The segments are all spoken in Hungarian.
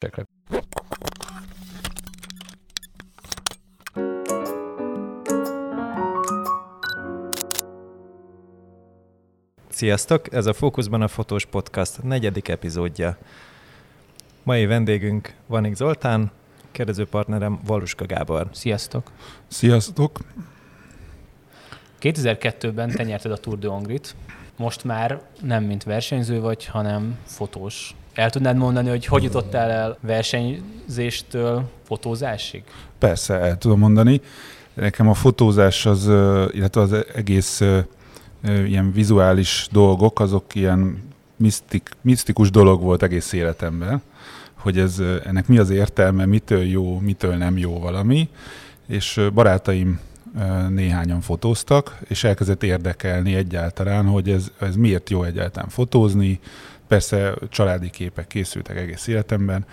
Tekre. Sziasztok! Ez a Fókuszban a Fotós Podcast negyedik epizódja. Mai vendégünk Vanik Zoltán, kérdezőpartnerem Valuska Gábor. Sziasztok! Sziasztok! 2002-ben te nyerted a Tour de Hongrit, most már nem mint versenyző vagy, hanem fotós. El tudnád mondani, hogy hogy jutottál el versenyzéstől fotózásig? Persze, el tudom mondani. Nekem a fotózás az, illetve az egész ilyen vizuális dolgok, azok ilyen misztik, misztikus dolog volt egész életemben, hogy ez, ennek mi az értelme, mitől jó, mitől nem jó valami, és barátaim néhányan fotóztak, és elkezdett érdekelni egyáltalán, hogy ez, ez miért jó egyáltalán fotózni. Persze családi képek készültek egész életemben,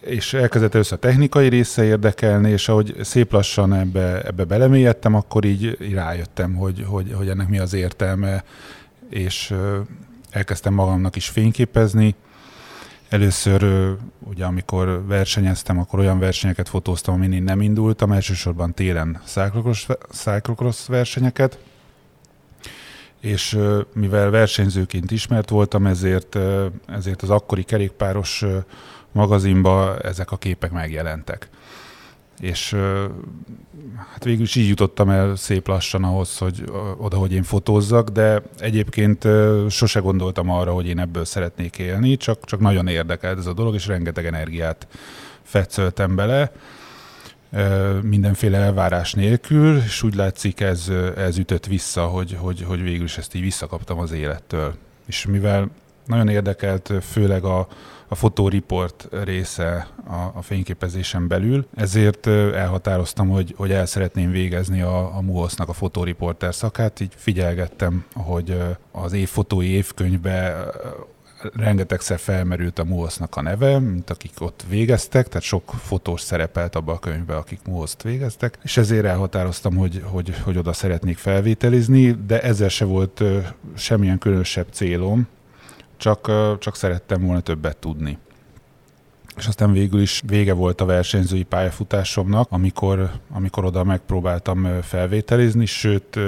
és elkezdett össze a technikai része érdekelni, és ahogy szép lassan ebbe, ebbe belemélyedtem, akkor így, rájöttem, hogy, hogy, hogy ennek mi az értelme, és elkezdtem magamnak is fényképezni, Először, ugye amikor versenyeztem, akkor olyan versenyeket fotóztam, amin én nem indultam, elsősorban télen cyclocross versenyeket, és mivel versenyzőként ismert voltam, ezért, ezért az akkori kerékpáros magazinba ezek a képek megjelentek. És hát végül is így jutottam el szép lassan ahhoz, hogy oda, hogy én fotózzak, de egyébként sose gondoltam arra, hogy én ebből szeretnék élni, csak, csak nagyon érdekelt ez a dolog, és rengeteg energiát fetszöltem bele, mindenféle elvárás nélkül, és úgy látszik ez, ez ütött vissza, hogy, hogy, hogy végül is ezt így visszakaptam az élettől. És mivel nagyon érdekelt főleg a, a fotóriport része a, a fényképezésen belül, ezért elhatároztam, hogy, hogy el szeretném végezni a, a MUOS-nak a fotóriporter szakát, így figyelgettem, hogy az évfotói évkönyvbe rengetegszer felmerült a MUOS-nak a neve, mint akik ott végeztek, tehát sok fotós szerepelt abban a könyvben, akik MUOS-t végeztek, és ezért elhatároztam, hogy, hogy, hogy oda szeretnék felvételizni, de ezzel se volt semmilyen különösebb célom, csak, csak szerettem volna többet tudni. És aztán végül is vége volt a versenyzői pályafutásomnak, amikor, amikor oda megpróbáltam felvételizni, sőt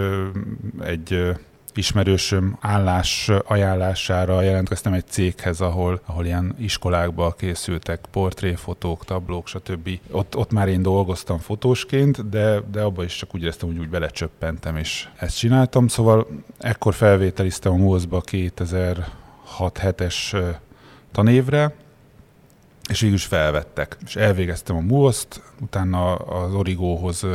egy ismerősöm állás ajánlására jelentkeztem egy céghez, ahol, ahol ilyen iskolákba készültek portréfotók, tablók, stb. Ott, ott már én dolgoztam fotósként, de, de abba is csak úgy éreztem, hogy úgy belecsöppentem, és ezt csináltam. Szóval ekkor felvételiztem a MOSZ-ba 2000 6-7-es tanévre, és végül is felvettek. És elvégeztem a MUOSzt, utána az Origóhoz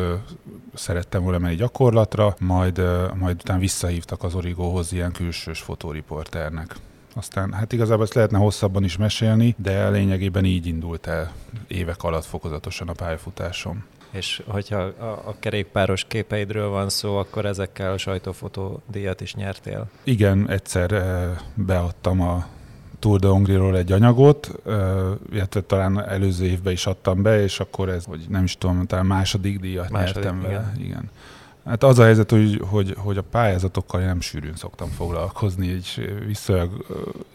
szerettem volna menni gyakorlatra, majd, majd utána visszahívtak az Origóhoz ilyen külsős fotóriporternek. Aztán hát igazából ezt lehetne hosszabban is mesélni, de lényegében így indult el évek alatt fokozatosan a pályafutásom. És hogyha a, a kerékpáros képeidről van szó, akkor ezekkel a sajtófotó díjat is nyertél? Igen, egyszer beadtam a Tour de Hongriról egy anyagot, illetve talán előző évben is adtam be, és akkor ez, hogy nem is tudom, talán második díjat második, nyertem igen. vele. Igen. Hát az a helyzet, hogy, hogy, hogy a pályázatokkal nem sűrűn szoktam foglalkozni, így viszonylag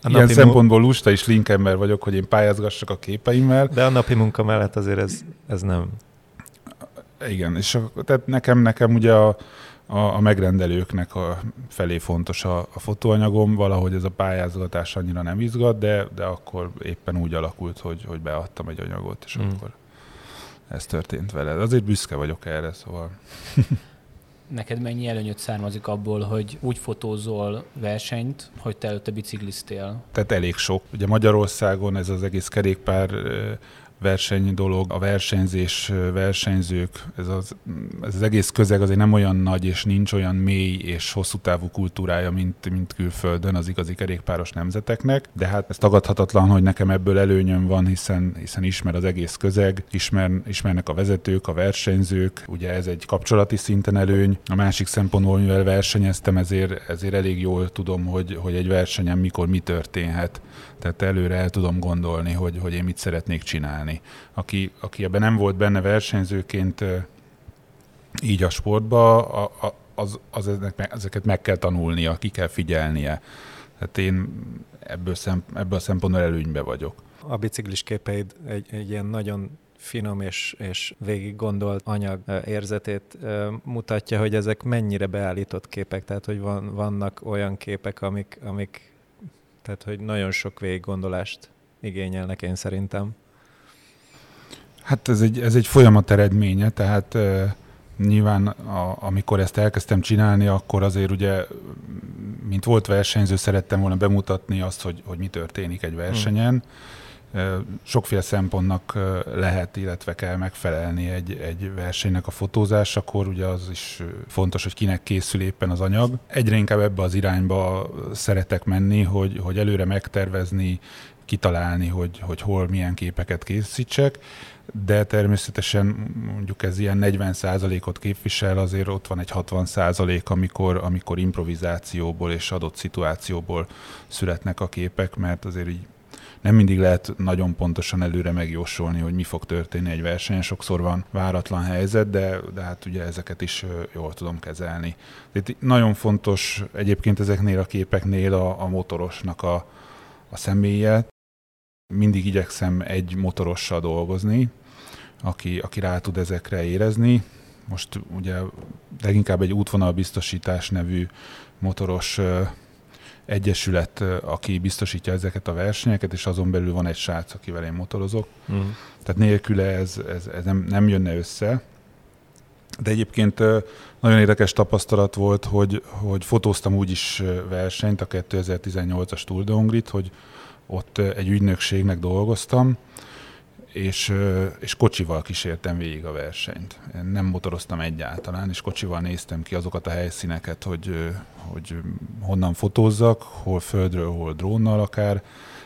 ilyen szempontból lusta és linkember vagyok, hogy én pályázgassak a képeimmel. De a napi munka mellett azért ez, ez nem igen, és a, tehát nekem, nekem ugye a, a, a megrendelőknek a felé fontos a, a fotóanyagom, valahogy ez a pályázgatás annyira nem izgat, de, de akkor éppen úgy alakult, hogy, hogy beadtam egy anyagot, és mm. akkor ez történt vele. Azért büszke vagyok erre, szóval... Neked mennyi előnyöt származik abból, hogy úgy fotózol versenyt, hogy te előtte bicikliztél? Tehát elég sok. Ugye Magyarországon ez az egész kerékpár verseny dolog, a versenyzés, versenyzők, ez az, ez az egész közeg azért nem olyan nagy, és nincs olyan mély és hosszú távú kultúrája, mint, mint külföldön az igazi kerékpáros nemzeteknek, de hát ez tagadhatatlan, hogy nekem ebből előnyöm van, hiszen, hiszen ismer az egész közeg, ismer, ismernek a vezetők, a versenyzők, ugye ez egy kapcsolati szinten előny. A másik szempontból, mivel versenyeztem, ezért, ezért elég jól tudom, hogy, hogy egy versenyen mikor mi történhet. Tehát előre el tudom gondolni, hogy, hogy én mit szeretnék csinálni. Aki, aki ebben nem volt benne versenyzőként így a sportba, az, az ezek, ezeket meg kell tanulnia, ki kell figyelnie. Tehát én ebből, szem, ebből a szempontból előnybe vagyok. A biciklis képeid egy, egy ilyen nagyon finom és, és végig gondolt anyag érzetét mutatja, hogy ezek mennyire beállított képek, tehát hogy van, vannak olyan képek, amik, amik tehát hogy nagyon sok végig gondolást igényelnek én szerintem. Hát ez egy, ez egy folyamat eredménye, tehát nyilván a, amikor ezt elkezdtem csinálni, akkor azért ugye, mint volt versenyző, szerettem volna bemutatni azt, hogy, hogy mi történik egy versenyen. Hmm sokféle szempontnak lehet, illetve kell megfelelni egy, egy versenynek a fotózásakor, ugye az is fontos, hogy kinek készül éppen az anyag. Egyre inkább ebbe az irányba szeretek menni, hogy, hogy előre megtervezni, kitalálni, hogy, hogy hol milyen képeket készítsek, de természetesen mondjuk ez ilyen 40%-ot képvisel, azért ott van egy 60%, amikor, amikor improvizációból és adott szituációból születnek a képek, mert azért így nem mindig lehet nagyon pontosan előre megjósolni, hogy mi fog történni egy versenyen. Sokszor van váratlan helyzet, de, de hát ugye ezeket is jól tudom kezelni. Itt nagyon fontos egyébként ezeknél a képeknél a, a motorosnak a, a személye. Mindig igyekszem egy motorossal dolgozni, aki, aki rá tud ezekre érezni. Most ugye leginkább egy útvonalbiztosítás nevű motoros egyesület, aki biztosítja ezeket a versenyeket, és azon belül van egy srác, akivel én motorozok. Mm. Tehát nélküle ez, ez, ez nem, nem jönne össze. De egyébként nagyon érdekes tapasztalat volt, hogy, hogy fotóztam úgy is versenyt, a 2018-as Tour de Hongrit, hogy ott egy ügynökségnek dolgoztam, és, és kocsival kísértem végig a versenyt. Én nem motoroztam egyáltalán, és kocsival néztem ki azokat a helyszíneket, hogy, hogy honnan fotózzak, hol földről, hol drónnal akár,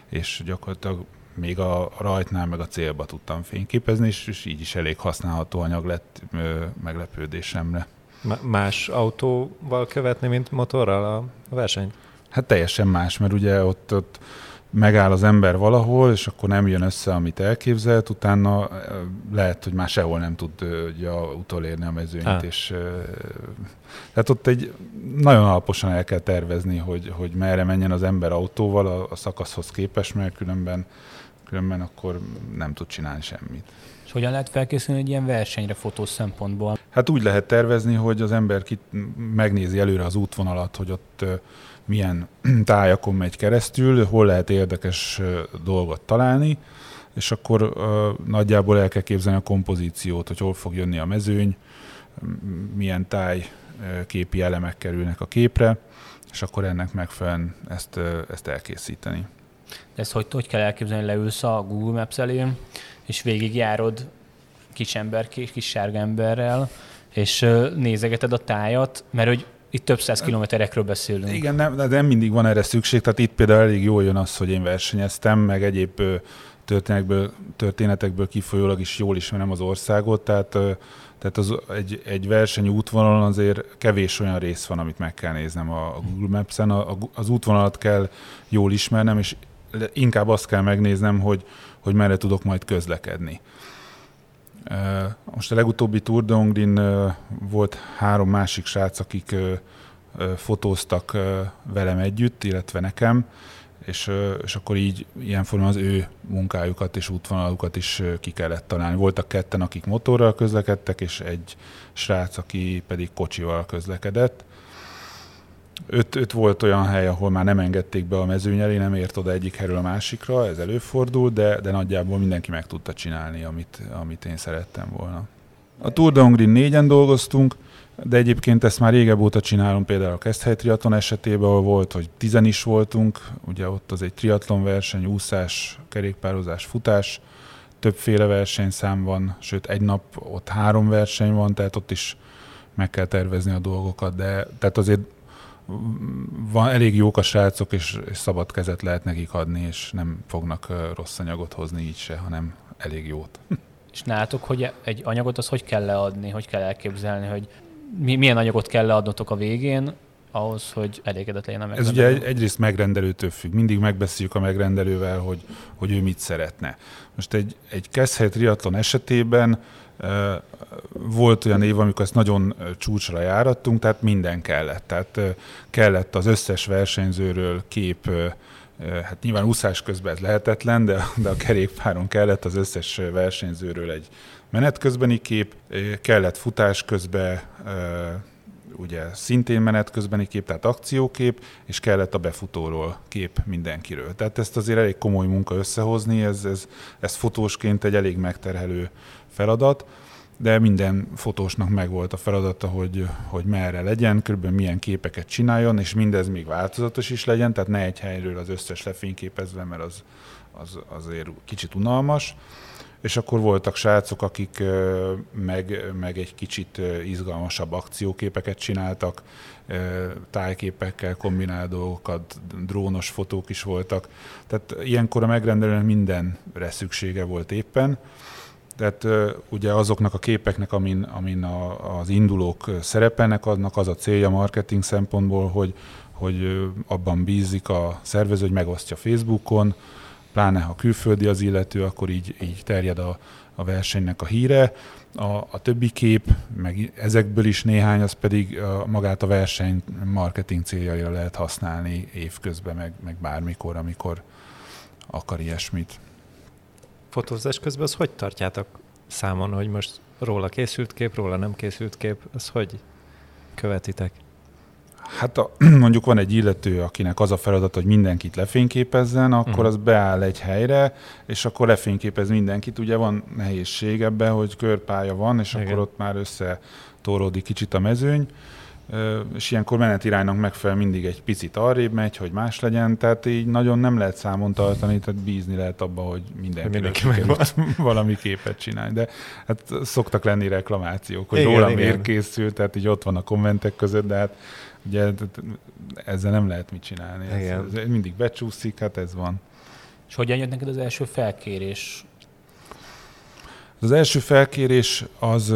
és gyakorlatilag még a rajtnál, meg a célba tudtam fényképezni, és, és így is elég használható anyag lett ö, meglepődésemre. Más autóval követni, mint motorral a versenyt? Hát teljesen más, mert ugye ott, ott megáll az ember valahol, és akkor nem jön össze, amit elképzelt, utána lehet, hogy már sehol nem tud ugye, utolérni a mezőnyt, ah. és tehát ott egy nagyon alaposan el kell tervezni, hogy, hogy merre menjen az ember autóval a, a szakaszhoz képest, mert különben, különben akkor nem tud csinálni semmit. És hogyan lehet felkészülni egy ilyen versenyre fotós szempontból? Hát úgy lehet tervezni, hogy az ember ki megnézi előre az útvonalat, hogy ott milyen tájakon megy keresztül, hol lehet érdekes dolgot találni, és akkor nagyjából el kell képzelni a kompozíciót, hogy hol fog jönni a mezőny, milyen táj képi elemek kerülnek a képre, és akkor ennek megfelelően ezt, ezt elkészíteni. De ezt hogy, hogy kell elképzelni, leülsz a Google Maps elé, és végigjárod kis ember, kis sárga emberrel, és nézegeted a tájat, mert hogy itt több száz kilométerekről beszélünk. Igen, nem, de nem mindig van erre szükség, tehát itt például elég jól jön az, hogy én versenyeztem, meg egyéb történetekből, történetekből kifolyólag is jól ismerem az országot, tehát, tehát az, egy, egy verseny útvonalon azért kevés olyan rész van, amit meg kell néznem a, Google Maps-en. A, a, az útvonalat kell jól ismernem, és inkább azt kell megnéznem, hogy, hogy merre tudok majd közlekedni. Most a legutóbbi Tour de Hongrin volt három másik srác, akik fotóztak velem együtt, illetve nekem, és, és akkor így ilyen formán az ő munkájukat és útvonalukat is ki kellett találni. Voltak ketten, akik motorral közlekedtek, és egy srác, aki pedig kocsival közlekedett öt, öt volt olyan hely, ahol már nem engedték be a mezőny elé, nem ért oda egyik helyről a másikra, ez előfordul, de, de nagyjából mindenki meg tudta csinálni, amit, amit én szerettem volna. A Tour de Hongrin négyen dolgoztunk, de egyébként ezt már régebb óta csinálom, például a Keszthely triatlon esetében, ahol volt, hogy tizen is voltunk, ugye ott az egy triatlon verseny, úszás, kerékpározás, futás, többféle versenyszám van, sőt egy nap ott három verseny van, tehát ott is meg kell tervezni a dolgokat, de tehát azért van, elég jók a srácok, és, és szabad kezet lehet nekik adni, és nem fognak rossz anyagot hozni így se, hanem elég jót. És nálatok, hogy egy anyagot az hogy kell leadni, hogy kell elképzelni, hogy mi, milyen anyagot kell leadnotok a végén, ahhoz, hogy elégedett legyen a megrendelő? Ez ugye egy, egyrészt megrendelőtől függ. Mindig megbeszéljük a megrendelővel, hogy, hogy ő mit szeretne. Most egy, egy kezdhet triatlon esetében volt olyan év, amikor ezt nagyon csúcsra járattunk, tehát minden kellett. Tehát kellett az összes versenyzőről kép Hát nyilván úszás közben ez lehetetlen, de, de a kerékpáron kellett az összes versenyzőről egy menet közbeni kép, kellett futás közben ugye szintén menet közbeni kép, tehát akciókép, és kellett a befutóról kép mindenkiről. Tehát ezt azért elég komoly munka összehozni, ez, ez, ez fotósként egy elég megterhelő feladat, de minden fotósnak megvolt a feladata, hogy, hogy merre legyen, körülbelül milyen képeket csináljon, és mindez még változatos is legyen, tehát ne egy helyről az összes lefényképezve, mert az, az azért kicsit unalmas és akkor voltak srácok, akik meg, meg egy kicsit izgalmasabb akcióképeket csináltak, tájképekkel kombinált dolgokat, drónos fotók is voltak. Tehát ilyenkor a megrendelőnek mindenre szüksége volt éppen. Tehát ugye azoknak a képeknek, amin, amin a, az indulók szerepelnek, annak az a célja marketing szempontból, hogy, hogy abban bízik a szervező, hogy megosztja Facebookon, pláne ha külföldi az illető, akkor így, így terjed a, a versenynek a híre. A, a többi kép, meg ezekből is néhány, az pedig a, magát a verseny marketing céljaira lehet használni évközben, meg, meg bármikor, amikor akar ilyesmit. Fotózás közben az hogy tartjátok számon, hogy most róla készült kép, róla nem készült kép, az hogy követitek? Hát a, mondjuk van egy illető, akinek az a feladat, hogy mindenkit lefényképezzen, akkor uh-huh. az beáll egy helyre, és akkor lefényképez mindenkit. Ugye van nehézség ebben, hogy körpálya van, és Igen. akkor ott már összetóródik kicsit a mezőny, és ilyenkor menetiránynak megfelel mindig egy picit arrébb megy, hogy más legyen, tehát így nagyon nem lehet számon tartani, tehát bízni lehet abba, hogy mindenki, mindenki valami képet csinálni. De hát szoktak lenni reklamációk, hogy igen, róla igen. miért készült, tehát így ott van a kommentek között, de hát Ugye ezzel nem lehet mit csinálni. Ez, ez mindig becsúszik, hát ez van. És hogyan jött neked az első felkérés? Az első felkérés az,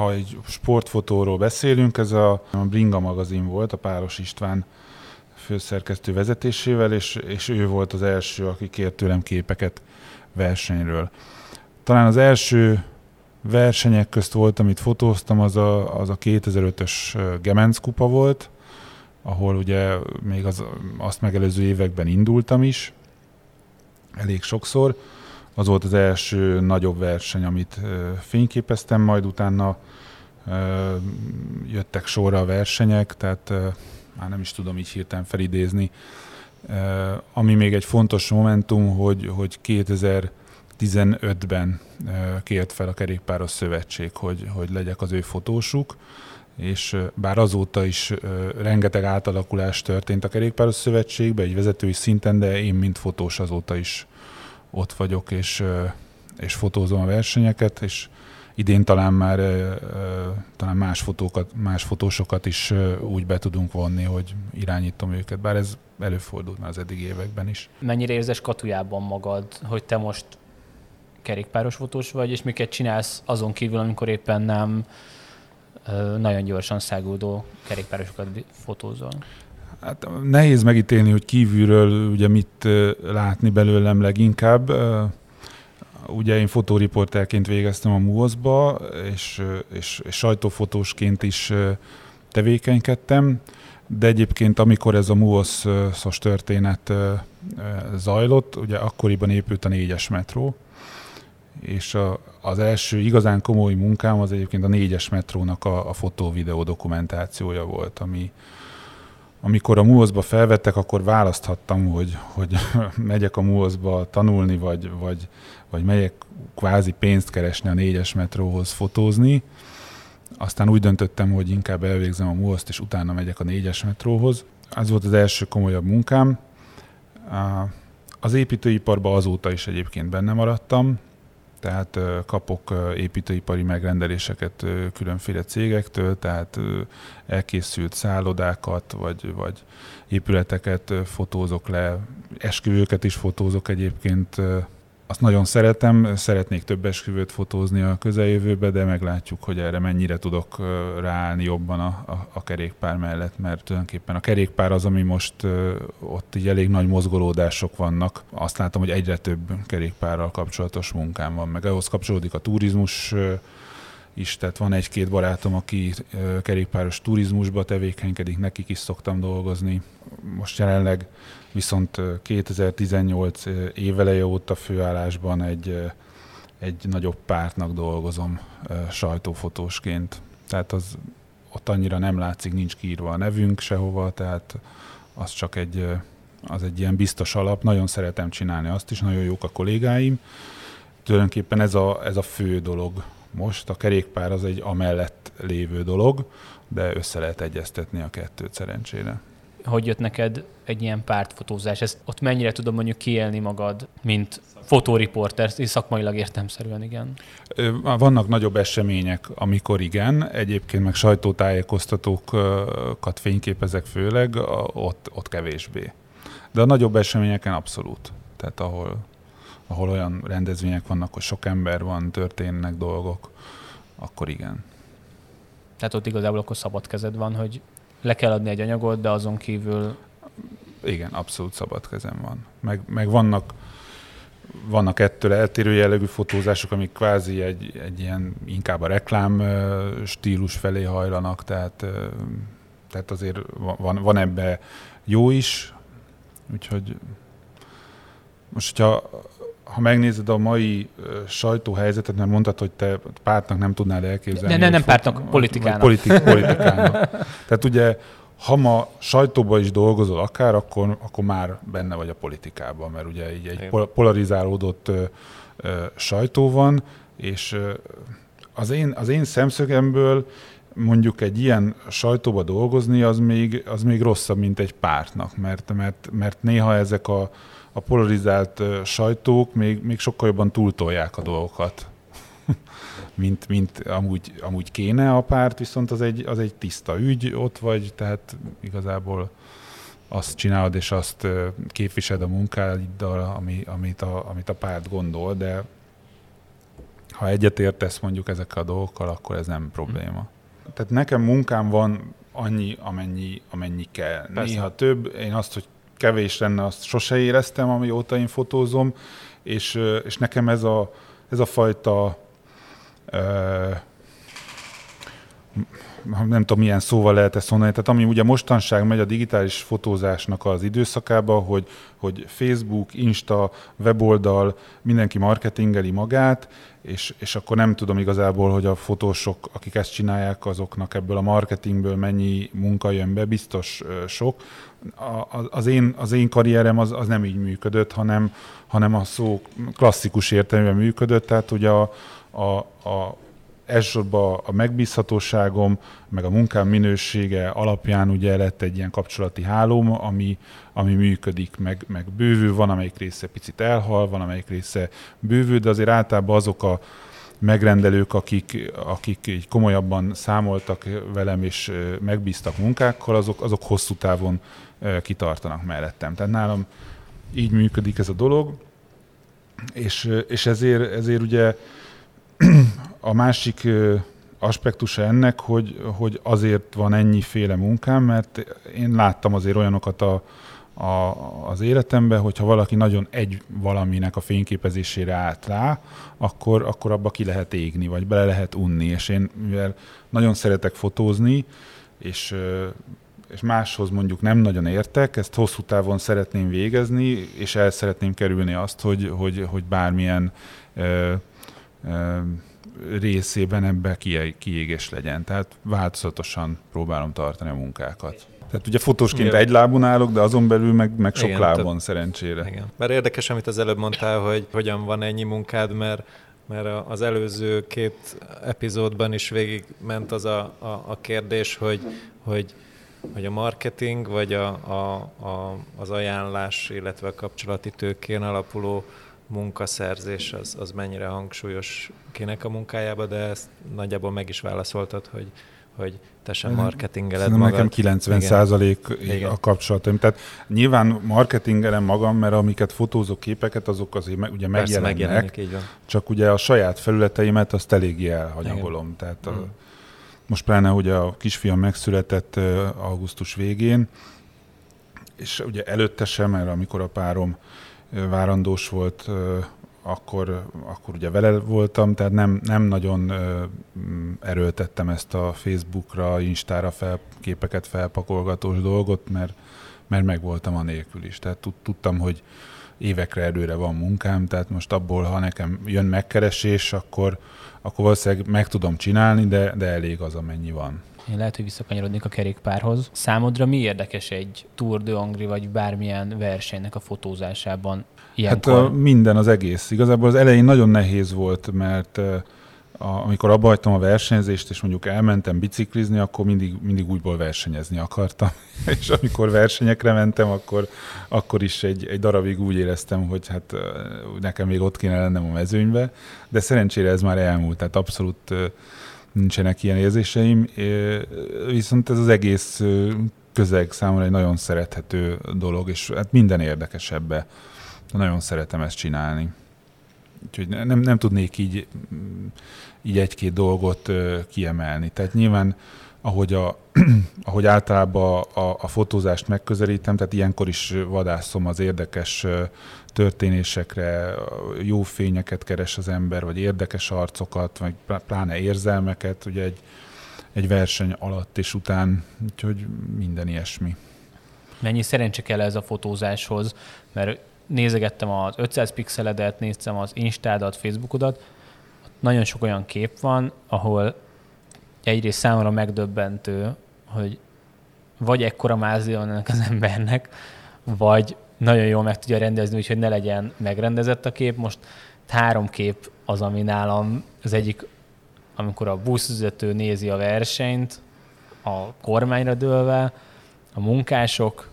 ha egy sportfotóról beszélünk, ez a Bringa magazin volt, a Páros István főszerkesztő vezetésével, és, és ő volt az első, aki kért tőlem képeket versenyről. Talán az első versenyek közt volt, amit fotóztam, az a, az a 2005-ös Gemenc kupa volt, ahol ugye még az, azt megelőző években indultam is, elég sokszor. Az volt az első nagyobb verseny, amit fényképeztem, majd utána jöttek sorra a versenyek, tehát már nem is tudom így hirtelen felidézni. Ami még egy fontos momentum, hogy, hogy 2000 15-ben kért fel a Kerékpáros Szövetség, hogy, hogy legyek az ő fotósuk, és bár azóta is rengeteg átalakulás történt a Kerékpáros Szövetségben, egy vezetői szinten, de én, mint fotós azóta is ott vagyok, és, és fotózom a versenyeket, és idén talán már talán más, fotókat, más fotósokat is úgy be tudunk vonni, hogy irányítom őket, bár ez előfordult már az eddig években is. Mennyire érzes katujában magad, hogy te most kerékpáros fotós vagy, és miket csinálsz azon kívül, amikor éppen nem nagyon gyorsan száguldó kerékpárosokat fotózol? Hát nehéz megítélni, hogy kívülről ugye mit látni belőlem leginkább. Ugye én fotóriporterként végeztem a MUOS-ba, és, és, és sajtófotósként is tevékenykedtem, de egyébként amikor ez a MUOS-os történet zajlott, ugye akkoriban épült a négyes metró, és a, az első igazán komoly munkám az egyébként a négyes metrónak a, a fotó-videó dokumentációja volt, ami, amikor a muosz felvettek, akkor választhattam, hogy, hogy megyek a muosz tanulni, vagy, vagy, vagy megyek kvázi pénzt keresni a négyes metróhoz fotózni. Aztán úgy döntöttem, hogy inkább elvégzem a muosz és utána megyek a négyes metróhoz. Ez volt az első komolyabb munkám. Az építőiparban azóta is egyébként benne maradtam, tehát kapok építőipari megrendeléseket különféle cégektől, tehát elkészült szállodákat, vagy, vagy épületeket fotózok le, esküvőket is fotózok egyébként azt nagyon szeretem, szeretnék több esküvőt fotózni a közeljövőbe, de meglátjuk, hogy erre mennyire tudok ráállni jobban a, a, a kerékpár mellett, mert tulajdonképpen a kerékpár az, ami most ott így elég nagy mozgolódások vannak. Azt látom, hogy egyre több kerékpárral kapcsolatos munkám van, meg ahhoz kapcsolódik a turizmus is, tehát van egy-két barátom, aki kerékpáros turizmusba tevékenykedik, nekik is szoktam dolgozni. Most jelenleg viszont 2018 éveleje óta főállásban egy, egy nagyobb pártnak dolgozom sajtófotósként. Tehát az ott annyira nem látszik, nincs kiírva a nevünk sehova, tehát az csak egy, az egy ilyen biztos alap. Nagyon szeretem csinálni azt is, nagyon jók a kollégáim. Tulajdonképpen ez a, ez a fő dolog most. A kerékpár az egy amellett lévő dolog, de össze lehet egyeztetni a kettőt szerencsére hogy jött neked egy ilyen pártfotózás? Ezt ott mennyire tudom mondjuk kiélni magad, mint fotóriporter, szakmailag értelmszerűen igen? Vannak nagyobb események, amikor igen, egyébként meg sajtótájékoztatókat fényképezek főleg, ott, ott kevésbé. De a nagyobb eseményeken abszolút. Tehát ahol, ahol olyan rendezvények vannak, hogy sok ember van, történnek dolgok, akkor igen. Tehát ott igazából akkor szabad kezed van, hogy le kell adni egy anyagot, de azon kívül... Igen, abszolút szabad kezem van. Meg, meg vannak, vannak ettől eltérő jellegű fotózások, amik kvázi egy, egy ilyen inkább a reklám stílus felé hajlanak, tehát, tehát azért van, van ebbe jó is, úgyhogy most, hogyha ha megnézed a mai sajtóhelyzetet, mert mondtad, hogy te pártnak nem tudnál elképzelni. Ne, ne, nem pártnak, politikának. Politik, politikának. Tehát ugye, ha ma sajtóban is dolgozol akár, akkor, akkor már benne vagy a politikában, mert ugye így egy polarizálódott ö, ö, sajtó van, és ö, az én, az én szemszögemből mondjuk egy ilyen sajtóba dolgozni, az még, az még rosszabb, mint egy pártnak, mert, mert, mert néha ezek a, a polarizált sajtók még, még sokkal jobban túltolják a dolgokat, mint, mint amúgy, amúgy kéne a párt, viszont az egy, az egy tiszta ügy, ott vagy, tehát igazából azt csinálod, és azt képvised a munkáiddal, ami, amit, a, amit a párt gondol, de ha egyetértesz mondjuk ezekkel a dolgokkal, akkor ez nem probléma. Tehát nekem munkám van annyi, amennyi, amennyi kell. Persze. Néha több. Én azt, hogy kevés lenne, azt sose éreztem, amióta én fotózom, és, és nekem ez a, ez a fajta nem tudom milyen szóval lehet ezt mondani, tehát ami ugye mostanság megy a digitális fotózásnak az időszakába, hogy, hogy Facebook, Insta, weboldal, mindenki marketingeli magát, és, és akkor nem tudom igazából, hogy a fotósok, akik ezt csinálják, azoknak ebből a marketingből mennyi munka jön be, biztos sok. A, az, én, az én karrierem az, az nem így működött, hanem, hanem a szó klasszikus értelemben működött, tehát ugye a, a, a elsősorban a megbízhatóságom, meg a munkám minősége alapján ugye lett egy ilyen kapcsolati hálóm, ami, ami működik, meg, meg bővül, van amelyik része picit elhal, van amelyik része bővül, de azért általában azok a megrendelők, akik, akik így komolyabban számoltak velem és megbíztak munkákkal, azok, azok hosszú távon kitartanak mellettem. Tehát nálam így működik ez a dolog, és, és ezért, ezért ugye a másik aspektusa ennek, hogy, hogy azért van ennyiféle munkám, mert én láttam azért olyanokat a, a, az életemben, hogyha valaki nagyon egy valaminek a fényképezésére állt rá, akkor, akkor abba ki lehet égni, vagy bele lehet unni. És én, mivel nagyon szeretek fotózni, és, és máshoz mondjuk nem nagyon értek, ezt hosszú távon szeretném végezni, és el szeretném kerülni azt, hogy, hogy, hogy bármilyen részében ebbe kiégés legyen. Tehát változatosan próbálom tartani a munkákat. Tehát ugye fotósként Igen. egy lábon állok, de azon belül meg, meg sok Igen, lábon tehát, szerencsére. Igen. Mert érdekes, amit az előbb mondtál, hogy hogyan van ennyi munkád, mert mert az előző két epizódban is végig ment az a, a, a kérdés, hogy, hogy, hogy a marketing, vagy a, a, a, az ajánlás, illetve a kapcsolati tőkén alapuló munkaszerzés az, az mennyire hangsúlyos kinek a munkájába, de ezt nagyjából meg is válaszoltad, hogy, hogy te sem marketingeled Szerintem magad. nekem 90 százalék a kapcsolatom. Tehát nyilván marketingelem magam, mert amiket fotózok képeket, azok azért me, ugye Persze, megjelennek. Így van. Csak ugye a saját felületeimet azt eléggé elhanyagolom. Igen. Tehát a, mm. most pláne, hogy a kisfiam megszületett augusztus végén, és ugye előtte sem, mert amikor a párom várandós volt, akkor, akkor ugye vele voltam, tehát nem, nem nagyon erőltettem ezt a Facebookra, Instára fel, képeket felpakolgatós dolgot, mert, mert megvoltam a nélkül is. Tehát tudtam, hogy évekre előre van munkám, tehát most abból, ha nekem jön megkeresés, akkor, akkor valószínűleg meg tudom csinálni, de, de elég az, amennyi van. Én lehet, hogy visszakanyarodnék a kerékpárhoz. Számodra mi érdekes egy Tour de Angri vagy bármilyen versenynek a fotózásában? Ilyenkor? Hát a, minden, az egész. Igazából az elején nagyon nehéz volt, mert a, amikor abba hagytam a versenyzést, és mondjuk elmentem biciklizni, akkor mindig, mindig újból versenyezni akartam. és amikor versenyekre mentem, akkor, akkor is egy, egy darabig úgy éreztem, hogy hát nekem még ott kéne lennem a mezőnybe, de szerencsére ez már elmúlt, tehát abszolút nincsenek ilyen érzéseim, viszont ez az egész közeg számomra egy nagyon szerethető dolog, és hát minden érdekes ebbe. Nagyon szeretem ezt csinálni. Úgyhogy nem, nem tudnék így, így egy-két dolgot kiemelni. Tehát nyilván, ahogy, a, ahogy általában a, a, a fotózást megközelítem, tehát ilyenkor is vadászom az érdekes történésekre, jó fényeket keres az ember, vagy érdekes arcokat, vagy pláne érzelmeket, ugye egy, egy verseny alatt és után, úgyhogy minden ilyesmi. Mennyi szerencse kell ez a fotózáshoz, mert nézegettem az 500 pixeledet, néztem az Instádat, Facebookodat, nagyon sok olyan kép van, ahol egyrészt számomra megdöbbentő, hogy vagy ekkora mázlia van ennek az embernek, vagy nagyon jól meg tudja rendezni, úgyhogy ne legyen megrendezett a kép. Most három kép az, ami nálam az egyik, amikor a buszvezető nézi a versenyt, a kormányra dőlve, a munkások,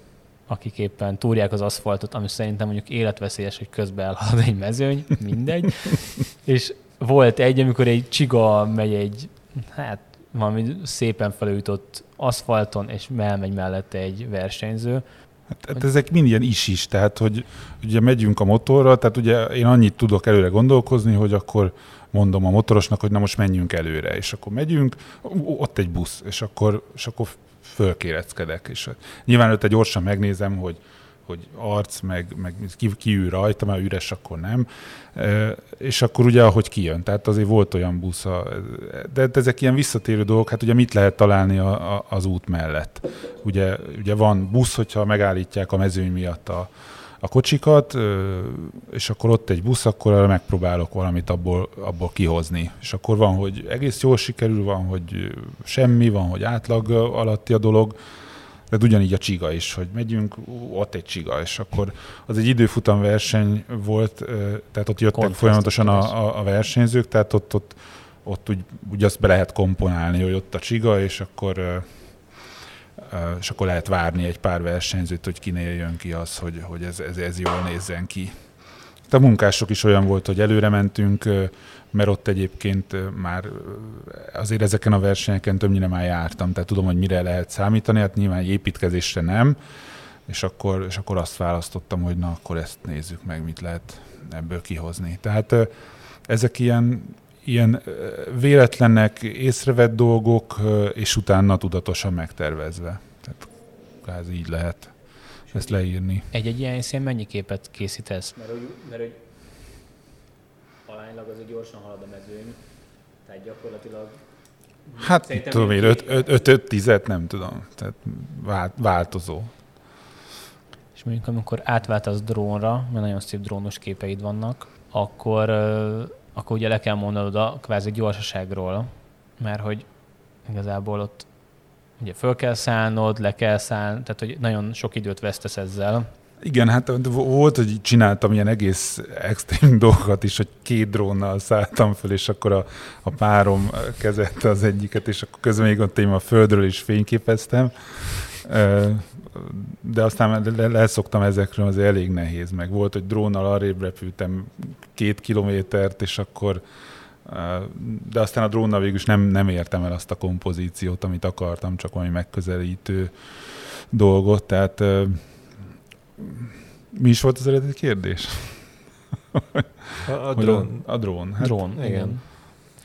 akik éppen túrják az aszfaltot, ami szerintem mondjuk életveszélyes, hogy közben elhalad egy mezőny, mindegy. és volt egy, amikor egy csiga megy egy, hát valami szépen felújított aszfalton, és elmegy mellette egy versenyző, Hát, hát ezek mind ilyen is-is, tehát hogy ugye megyünk a motorra, tehát ugye én annyit tudok előre gondolkozni, hogy akkor mondom a motorosnak, hogy na most menjünk előre, és akkor megyünk, ott egy busz, és akkor, és akkor fölkéreckedek, és nyilván előtte gyorsan megnézem, hogy hogy arc, meg, meg ki, ki ül rajta, mert üres, akkor nem. És akkor ugye, ahogy kijön, tehát azért volt olyan busz, de ezek ilyen visszatérő dolgok, hát ugye mit lehet találni a, a, az út mellett? Ugye, ugye van busz, hogyha megállítják a mezőny miatt a, a kocsikat, és akkor ott egy busz, akkor megpróbálok valamit abból, abból kihozni. És akkor van, hogy egész jól sikerül, van, hogy semmi, van, hogy átlag alatti a dolog, de ugyanígy a csiga is, hogy megyünk, ott egy csiga, és akkor az egy időfutam verseny volt, tehát ott jöttek folyamatosan a, a, a versenyzők, tehát ott, ott, ott úgy, úgy azt be lehet komponálni, hogy ott a csiga, és akkor és akkor lehet várni egy pár versenyzőt, hogy kinél jön ki az, hogy, hogy ez, ez, ez jól nézzen ki. A munkások is olyan volt, hogy előre mentünk, mert ott egyébként már azért ezeken a versenyeken többnyire már jártam, tehát tudom, hogy mire lehet számítani, hát nyilván építkezésre nem, és akkor, és akkor azt választottam, hogy na, akkor ezt nézzük meg, mit lehet ebből kihozni. Tehát ezek ilyen, ilyen véletlenek, észrevett dolgok, és utána tudatosan megtervezve. Tehát ez így lehet ezt leírni. Egy-egy ilyen szín mennyi képet készítesz? Mert, mert hogy aránylag azért gyorsan halad a mezőny, tehát gyakorlatilag Hát tudom én, 5 tizet nem tudom, tehát változó. És mondjuk amikor átváltasz drónra, mert nagyon szép drónos képeid vannak, akkor, akkor ugye le kell mondanod a kvázi gyorsaságról, mert hogy igazából ott ugye föl kell szállnod, le kell szállnod, tehát hogy nagyon sok időt vesztesz ezzel. Igen, hát volt, hogy csináltam ilyen egész extrém dolgokat is, hogy két drónnal szálltam föl, és akkor a, a párom kezette az egyiket, és akkor közben még ott én a földről is fényképeztem. De aztán leszoktam ezekről, az elég nehéz. Meg volt, hogy drónnal arrébb repültem két kilométert, és akkor de aztán a drónnal végül is nem, nem értem el azt a kompozíciót, amit akartam, csak valami megközelítő dolgot, tehát mi is volt az eredeti kérdés? A, a drón. A, a drón. Hát, drón, igen.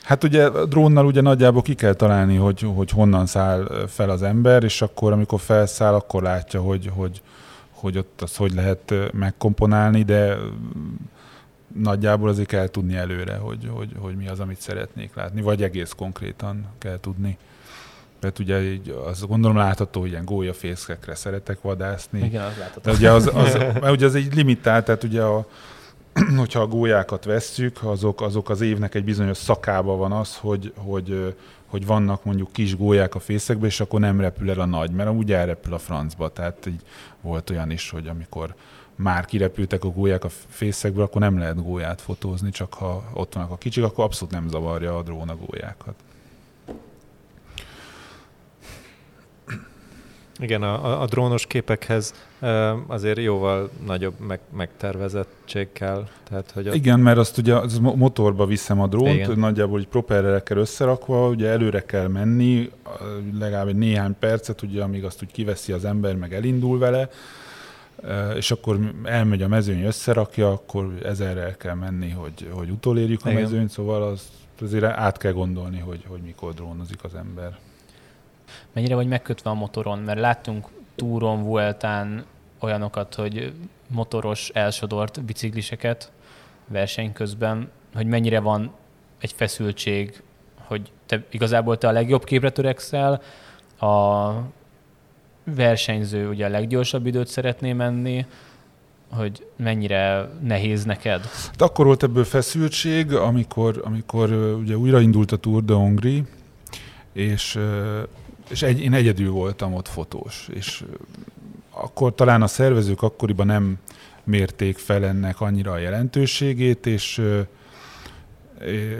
Hát ugye a drónnal ugye nagyjából ki kell találni, hogy, hogy honnan száll fel az ember, és akkor, amikor felszáll, akkor látja, hogy, hogy, hogy ott azt hogy lehet megkomponálni, de nagyjából azért kell tudni előre, hogy, hogy, hogy mi az, amit szeretnék látni, vagy egész konkrétan kell tudni. Mert ugye így azt gondolom látható, hogy ilyen gólyafészkekre szeretek vadászni. Igen, az látható. De ugye az, az, mert ugye az egy limitált, tehát ugye a, hogyha a gólyákat vesszük, azok, azok az évnek egy bizonyos szakába van az, hogy, hogy, hogy vannak mondjuk kis gólyák a fészekbe, és akkor nem repül el a nagy, mert úgy elrepül a francba. Tehát így volt olyan is, hogy amikor már kirepültek a gólyák a fészekből, akkor nem lehet gólyát fotózni, csak ha ott vannak a kicsik, akkor abszolút nem zavarja a drón a gólyákat. Igen, a, a drónos képekhez azért jóval nagyobb meg, megtervezettség kell. Tehát, hogy ott... Igen, mert azt ugye az motorba viszem a drónt, Igen. nagyjából egy propellerekkel összerakva, ugye előre kell menni, legalább egy néhány percet, ugye, amíg azt úgy kiveszi az ember, meg elindul vele, és akkor elmegy a mezőny, összerakja, akkor ezerrel kell menni, hogy, hogy utolérjük a Igen. mezőnyt, szóval az, azért át kell gondolni, hogy, hogy mikor drónozik az ember. Mennyire vagy megkötve a motoron? Mert láttunk túron, Vueltán olyanokat, hogy motoros elsodort bicikliseket verseny közben, hogy mennyire van egy feszültség, hogy te igazából te a legjobb képre törekszel, a versenyző ugye a leggyorsabb időt szeretné menni, hogy mennyire nehéz neked? Hát akkor volt ebből feszültség, amikor, amikor ugye újraindult a Tour de Hongrie, és, és egy, én egyedül voltam ott fotós, és akkor talán a szervezők akkoriban nem mérték fel ennek annyira a jelentőségét, és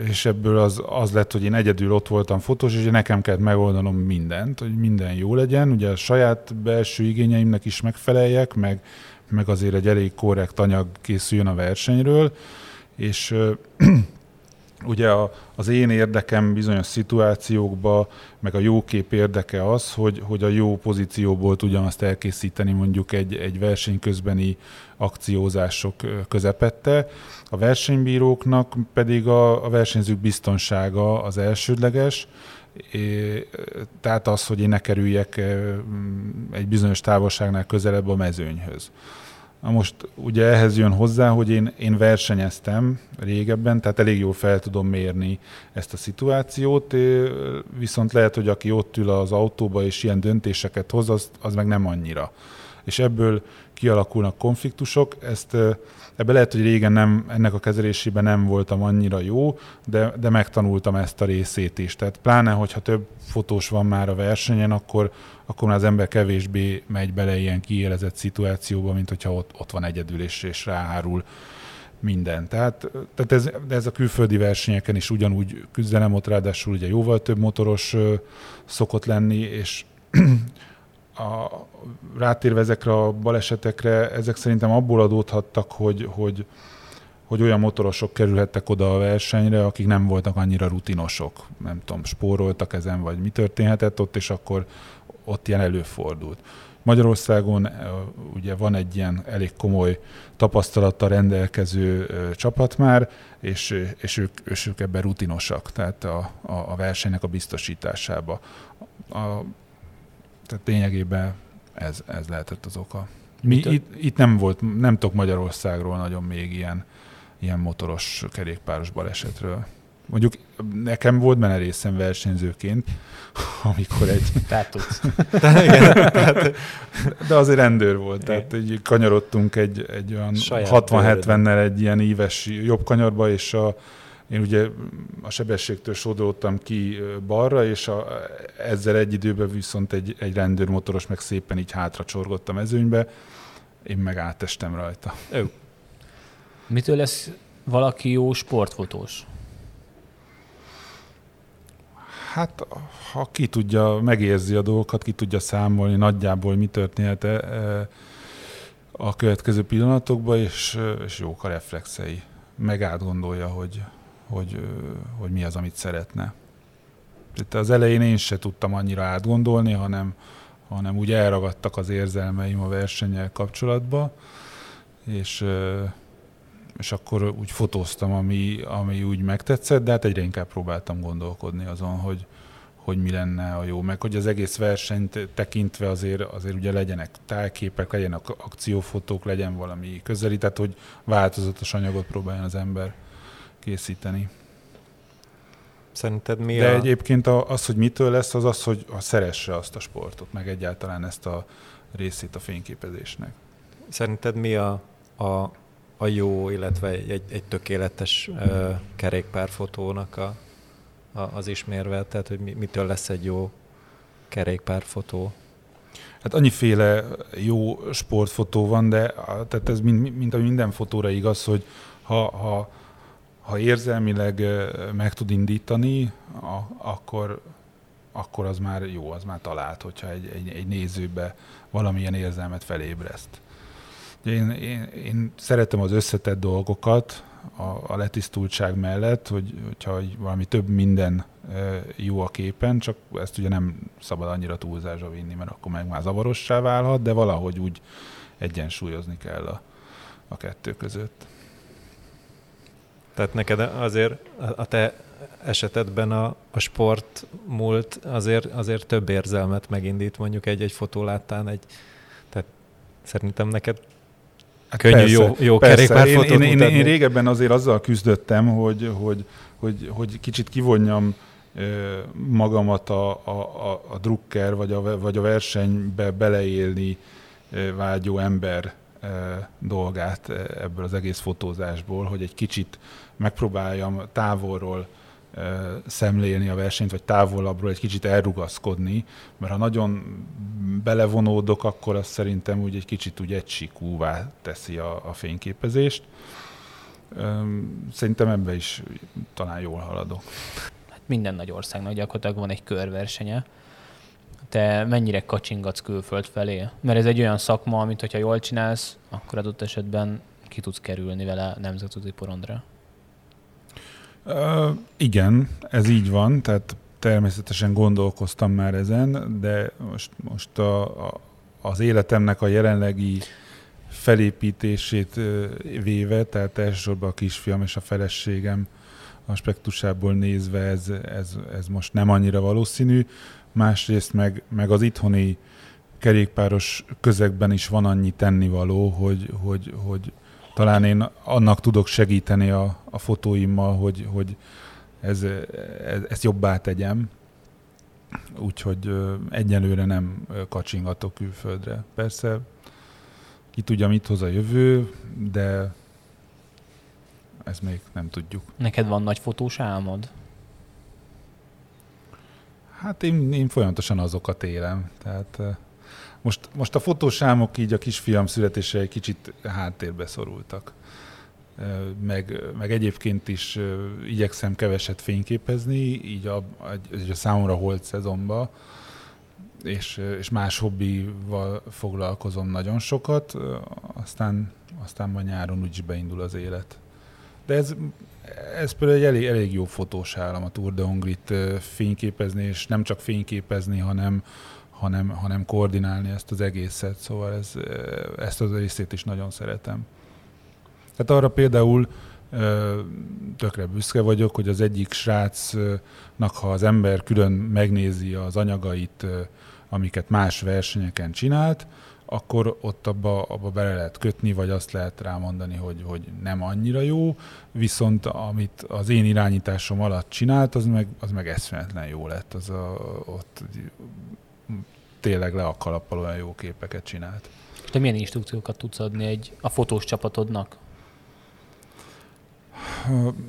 és ebből az, az lett, hogy én egyedül ott voltam fotós, és nekem kellett megoldanom mindent, hogy minden jó legyen, ugye a saját belső igényeimnek is megfeleljek, meg, meg azért egy elég korrekt anyag készüljön a versenyről, és ugye a, az én érdekem bizonyos szituációkban, meg a jó kép érdeke az, hogy, hogy a jó pozícióból tudjam azt elkészíteni mondjuk egy, egy verseny közbeni akciózások közepette. A versenybíróknak pedig a, a versenyzők biztonsága az elsődleges, É, tehát az, hogy én ne kerüljek egy bizonyos távolságnál közelebb a mezőnyhöz. Na most ugye ehhez jön hozzá, hogy én, én versenyeztem régebben, tehát elég jól fel tudom mérni ezt a szituációt, viszont lehet, hogy aki ott ül az autóba és ilyen döntéseket hoz, az, az meg nem annyira. És ebből kialakulnak konfliktusok, ezt ebbe lehet, hogy régen nem, ennek a kezelésében nem voltam annyira jó, de, de megtanultam ezt a részét is. Tehát pláne, hogyha több fotós van már a versenyen, akkor, akkor már az ember kevésbé megy bele ilyen kiélezett szituációba, mint hogyha ott, ott van egyedül és, és ráhárul minden. Tehát, tehát ez, ez a külföldi versenyeken is ugyanúgy küzdelem, ott ráadásul ugye jóval több motoros ö, szokott lenni, és a, rátérve ezekre a balesetekre, ezek szerintem abból adódhattak, hogy, hogy, hogy olyan motorosok kerülhettek oda a versenyre, akik nem voltak annyira rutinosok. Nem tudom, spóroltak ezen, vagy mi történhetett ott, és akkor ott ilyen előfordult. Magyarországon ugye van egy ilyen elég komoly tapasztalattal rendelkező csapat már, és, és ők, és ők ebben rutinosak, tehát a, a, a versenynek a biztosításába. A, tehát lényegében ez, ez lehetett az oka. Mi, itt, itt nem volt, nem tudok Magyarországról nagyon még ilyen, ilyen motoros kerékpáros balesetről. Mondjuk nekem volt benne részem versenyzőként, amikor egy... Tehát tudsz. De azért rendőr volt, tehát így kanyarodtunk egy, egy olyan 60-70-nel egy ilyen íves jobb kanyarba, és a, én ugye a sebességtől sodródtam ki balra, és a, ezzel egy időben viszont egy, egy rendőrmotoros meg szépen így hátra csorgott a mezőnybe, én meg átestem rajta. Ő. Mitől lesz valaki jó sportfotós? Hát, ha ki tudja, megérzi a dolgokat, ki tudja számolni nagyjából, mi történhet a következő pillanatokban, és, és jók a reflexei. Meg átgondolja, hogy, hogy, hogy mi az, amit szeretne. Itt az elején én se tudtam annyira átgondolni, hanem, hanem úgy elragadtak az érzelmeim a versennyel kapcsolatban, és, és akkor úgy fotóztam, ami, ami úgy megtetszett, de hát egyre inkább próbáltam gondolkodni azon, hogy, hogy mi lenne a jó, meg hogy az egész versenyt tekintve azért, azért ugye legyenek tájképek, legyenek akciófotók, legyen valami közeli, tehát hogy változatos anyagot próbáljon az ember készíteni. Szerinted mi De a... egyébként az, hogy mitől lesz, az az, hogy szeresse azt a sportot, meg egyáltalán ezt a részét a fényképezésnek. Szerinted mi a, a, a jó, illetve egy, egy tökéletes uh, kerékpárfotónak a, a, az ismérve? Tehát, hogy mitől lesz egy jó kerékpárfotó? Hát annyiféle jó sportfotó van, de tehát ez mint, mint a minden fotóra igaz, hogy ha, ha, ha érzelmileg meg tud indítani, akkor, akkor az már jó, az már talált, hogyha egy, egy, egy nézőbe valamilyen érzelmet felébreszt. Én, én, én szeretem az összetett dolgokat a, a letisztultság mellett, hogy, hogyha valami több minden jó a képen, csak ezt ugye nem szabad annyira túlzásra vinni, mert akkor meg már zavarossá válhat, de valahogy úgy egyensúlyozni kell a, a kettő között. Tehát neked azért a te esetedben a, a sport múlt azért, azért több érzelmet megindít mondjuk egy-egy fotó láttán, egy, tehát szerintem neked hát könnyű persze, jó, jó kerékpárfotót én, én, én, én, régebben azért azzal küzdöttem, hogy, hogy, hogy, hogy kicsit kivonjam magamat a, a, a drukker vagy a, vagy a versenybe beleélni vágyó ember dolgát ebből az egész fotózásból, hogy egy kicsit megpróbáljam távolról szemlélni a versenyt, vagy távolabbról egy kicsit elrugaszkodni, mert ha nagyon belevonódok, akkor az szerintem úgy egy kicsit úgy egysikúvá teszi a, a fényképezést. Szerintem ebbe is talán jól haladok. Hát minden nagy országnak gyakorlatilag van egy körversenye. Te mennyire kacsingatsz külföld felé? Mert ez egy olyan szakma, amit hogyha jól csinálsz, akkor adott esetben ki tudsz kerülni vele nemzetközi porondra. Uh, igen, ez így van, tehát természetesen gondolkoztam már ezen, de most, most a, a, az életemnek a jelenlegi felépítését véve, tehát elsősorban a kisfiam és a feleségem aspektusából nézve ez, ez, ez most nem annyira valószínű. Másrészt meg, meg az itthoni kerékpáros közegben is van annyi tennivaló, hogy, hogy, hogy talán én annak tudok segíteni a, a fotóimmal, hogy, hogy ez, ez, ezt jobbá tegyem. Úgyhogy egyelőre nem kacsingatok külföldre. Persze ki tudja, mit hoz a jövő, de ezt még nem tudjuk. Neked van nagy fotós álmod? Hát én, én folyamatosan azokat élem. Tehát most, most a fotósámok így a kisfiam születése egy kicsit háttérbe szorultak. Meg, meg egyébként is igyekszem keveset fényképezni, így a, így a számomra holt szezonban, és, és más hobbival foglalkozom nagyon sokat, aztán, aztán majd nyáron úgyis beindul az élet. De ez, ez például egy elég, elég jó fotós állam a Tour de Hongrit fényképezni, és nem csak fényképezni, hanem, hanem, hanem koordinálni ezt az egészet, szóval ez, ezt az részét is nagyon szeretem. Tehát arra például tökre büszke vagyok, hogy az egyik srácnak, ha az ember külön megnézi az anyagait, amiket más versenyeken csinált, akkor ott abba, abba bele lehet kötni, vagy azt lehet rámondani, hogy, hogy nem annyira jó, viszont amit az én irányításom alatt csinált, az meg, az meg eszméletlen jó lett. Az a, ott tényleg le a kalappal olyan jó képeket csinált. Te milyen instrukciókat tudsz adni egy, a fotós csapatodnak?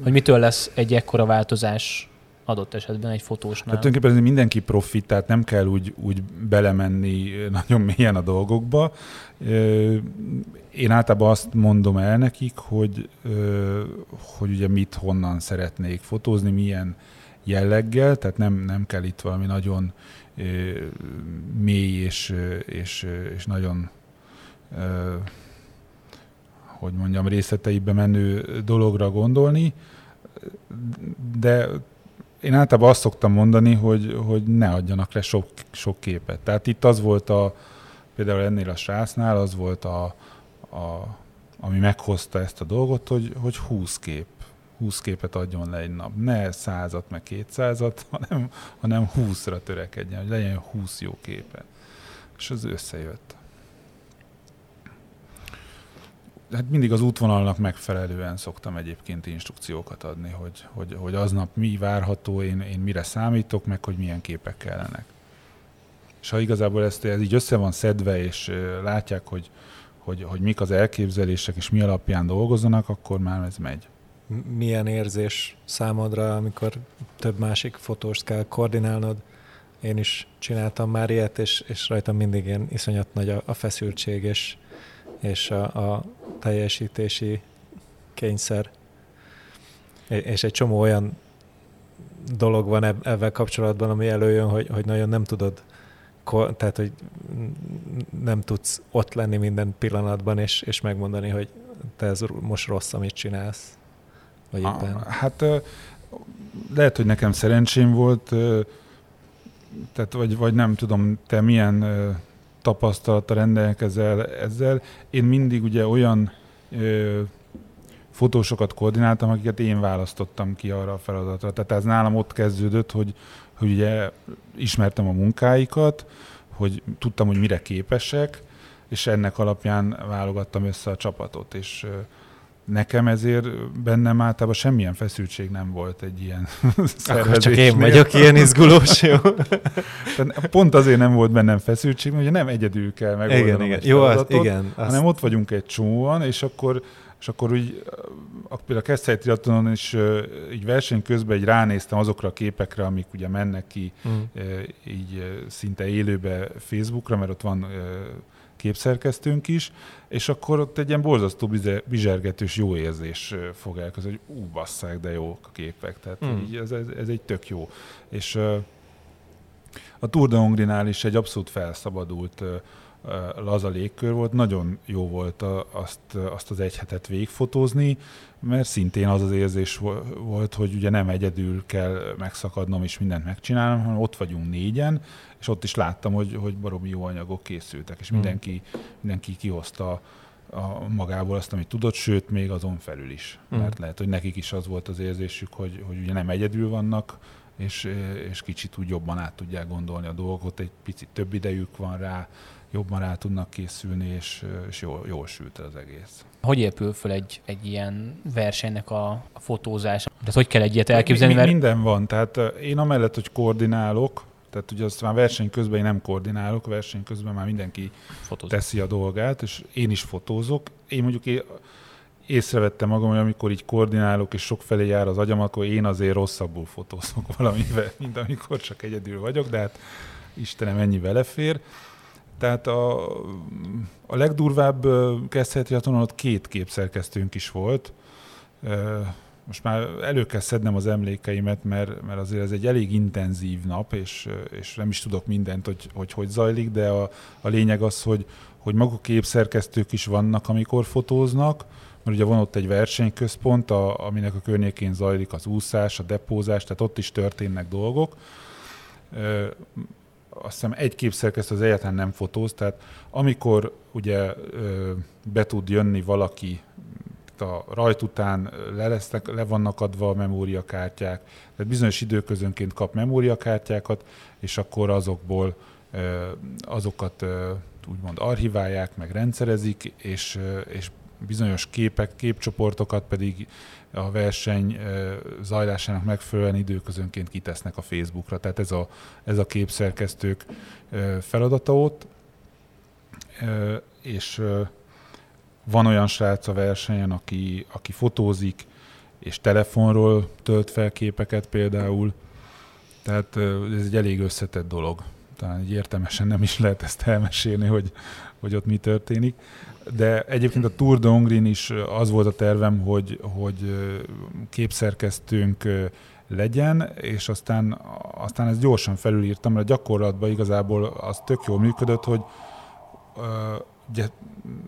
Hogy mitől lesz egy ekkora változás adott esetben egy fotósnál? Hát tulajdonképpen mindenki profit, tehát nem kell úgy, úgy belemenni nagyon mélyen a dolgokba. Én általában azt mondom el nekik, hogy, hogy ugye mit honnan szeretnék fotózni, milyen jelleggel, tehát nem, nem kell itt valami nagyon mély és, és, és nagyon hogy mondjam, részleteibe menő dologra gondolni, de én általában azt szoktam mondani, hogy, hogy ne adjanak le sok, sok képet. Tehát itt az volt a, például ennél a srácnál, az volt a, a ami meghozta ezt a dolgot, hogy, hogy 20 kép 20 képet adjon le egy nap. Ne százat, meg kétszázat, hanem, hanem 20-ra törekedjen, hogy legyen 20 jó képe. És az összejött. Hát mindig az útvonalnak megfelelően szoktam egyébként instrukciókat adni, hogy, hogy, hogy aznap mi várható, én, én mire számítok, meg hogy milyen képek kellenek. És ha igazából ezt, ez így össze van szedve, és látják, hogy, hogy, hogy mik az elképzelések, és mi alapján dolgozzanak, akkor már ez megy. Milyen érzés számodra, amikor több másik fotóst kell koordinálnod? Én is csináltam már ilyet, és, és rajtam mindig ilyen iszonyat nagy a, a feszültség, és, és a, a teljesítési kényszer. És egy csomó olyan dolog van ebben kapcsolatban, ami előjön, hogy, hogy nagyon nem tudod tehát, hogy nem tudsz ott lenni minden pillanatban, és, és megmondani, hogy te ez most rossz, amit csinálsz. Vagy éppen. Hát lehet, hogy nekem szerencsém volt, tehát vagy, vagy nem tudom, te milyen tapasztalata rendelkezel ezzel. Én mindig ugye olyan fotósokat koordináltam, akiket én választottam ki arra a feladatra. Tehát ez nálam ott kezdődött, hogy, hogy ugye ismertem a munkáikat, hogy tudtam, hogy mire képesek, és ennek alapján válogattam össze a csapatot, és nekem ezért bennem általában semmilyen feszültség nem volt egy ilyen Akkor csak én vagyok ilyen izgulós, jó? Pont azért nem volt bennem feszültség, mert ugye nem egyedül kell megoldanom igen, igen. Jó, az, igen, hanem ott vagyunk egy csomóan, és akkor és akkor úgy, például a Keszthely triatlonon is így verseny közben egy ránéztem azokra a képekre, amik ugye mennek ki mm. így szinte élőbe Facebookra, mert ott van képszerkesztőnk is, és akkor ott egy ilyen borzasztó bizsergetős jó érzés fog elkezdeni, hogy ú, basszák, de jók a képek. Tehát mm. így ez, ez, ez egy tök jó. És a Tour de Hongrinál is egy abszolút felszabadult laza légkör volt, nagyon jó volt a, azt, azt az egy hetet végfotózni, mert szintén az az érzés volt, hogy ugye nem egyedül kell megszakadnom és mindent megcsinálnom, hanem ott vagyunk négyen, és ott is láttam, hogy, hogy baromi jó anyagok készültek, és hmm. mindenki, mindenki kihozta a magából azt, amit tudott, sőt, még azon felül is. Mm. Mert lehet, hogy nekik is az volt az érzésük, hogy, hogy ugye nem egyedül vannak, és, és kicsit úgy jobban át tudják gondolni a dolgot, egy picit több idejük van rá, jobban rá tudnak készülni, és, és jól, jól sült az egész. Hogy épül föl egy, egy ilyen versenynek a, a fotózás? Tehát hogy kell egy ilyet elképzelni? Mert... Minden van, tehát én amellett, hogy koordinálok, tehát ugye azt már verseny közben én nem koordinálok, verseny közben már mindenki Fotózok. teszi a dolgát, és én is fotózok. Én mondjuk én észrevettem magam, hogy amikor így koordinálok, és sok felé jár az agyam, akkor én azért rosszabbul fotózok valamivel, mint amikor csak egyedül vagyok, de hát Istenem, ennyi belefér. Tehát a, a legdurvább kezdheti ott két képszerkesztőnk is volt. Most már elő kell szednem az emlékeimet, mert, mert azért ez egy elég intenzív nap, és, és nem is tudok mindent, hogy hogy, hogy zajlik, de a, a lényeg az, hogy, hogy maguk képszerkesztők is vannak, amikor fotóznak, mert ugye van ott egy versenyközpont, a, aminek a környékén zajlik az úszás, a depózás, tehát ott is történnek dolgok. Azt hiszem egy képszerkesztő az egyáltalán nem fotóz, tehát amikor ugye be tud jönni valaki a rajt után le, lesznek, le vannak adva a memóriakártyák, tehát bizonyos időközönként kap memóriakártyákat, és akkor azokból azokat úgymond archiválják, meg rendszerezik, és, és bizonyos képek, képcsoportokat pedig a verseny zajlásának megfelelően időközönként kitesznek a Facebookra. Tehát ez a, ez a képszerkesztők feladata ott, és van olyan srác a versenyen, aki, aki fotózik, és telefonról tölt fel képeket például, tehát ez egy elég összetett dolog. Talán egy értelmesen nem is lehet ezt elmesélni, hogy, hogy ott mi történik de egyébként a Tour de Hongrin is az volt a tervem, hogy, hogy képszerkesztőnk legyen, és aztán, aztán ezt gyorsan felülírtam, mert a gyakorlatban igazából az tök jól működött, hogy ugye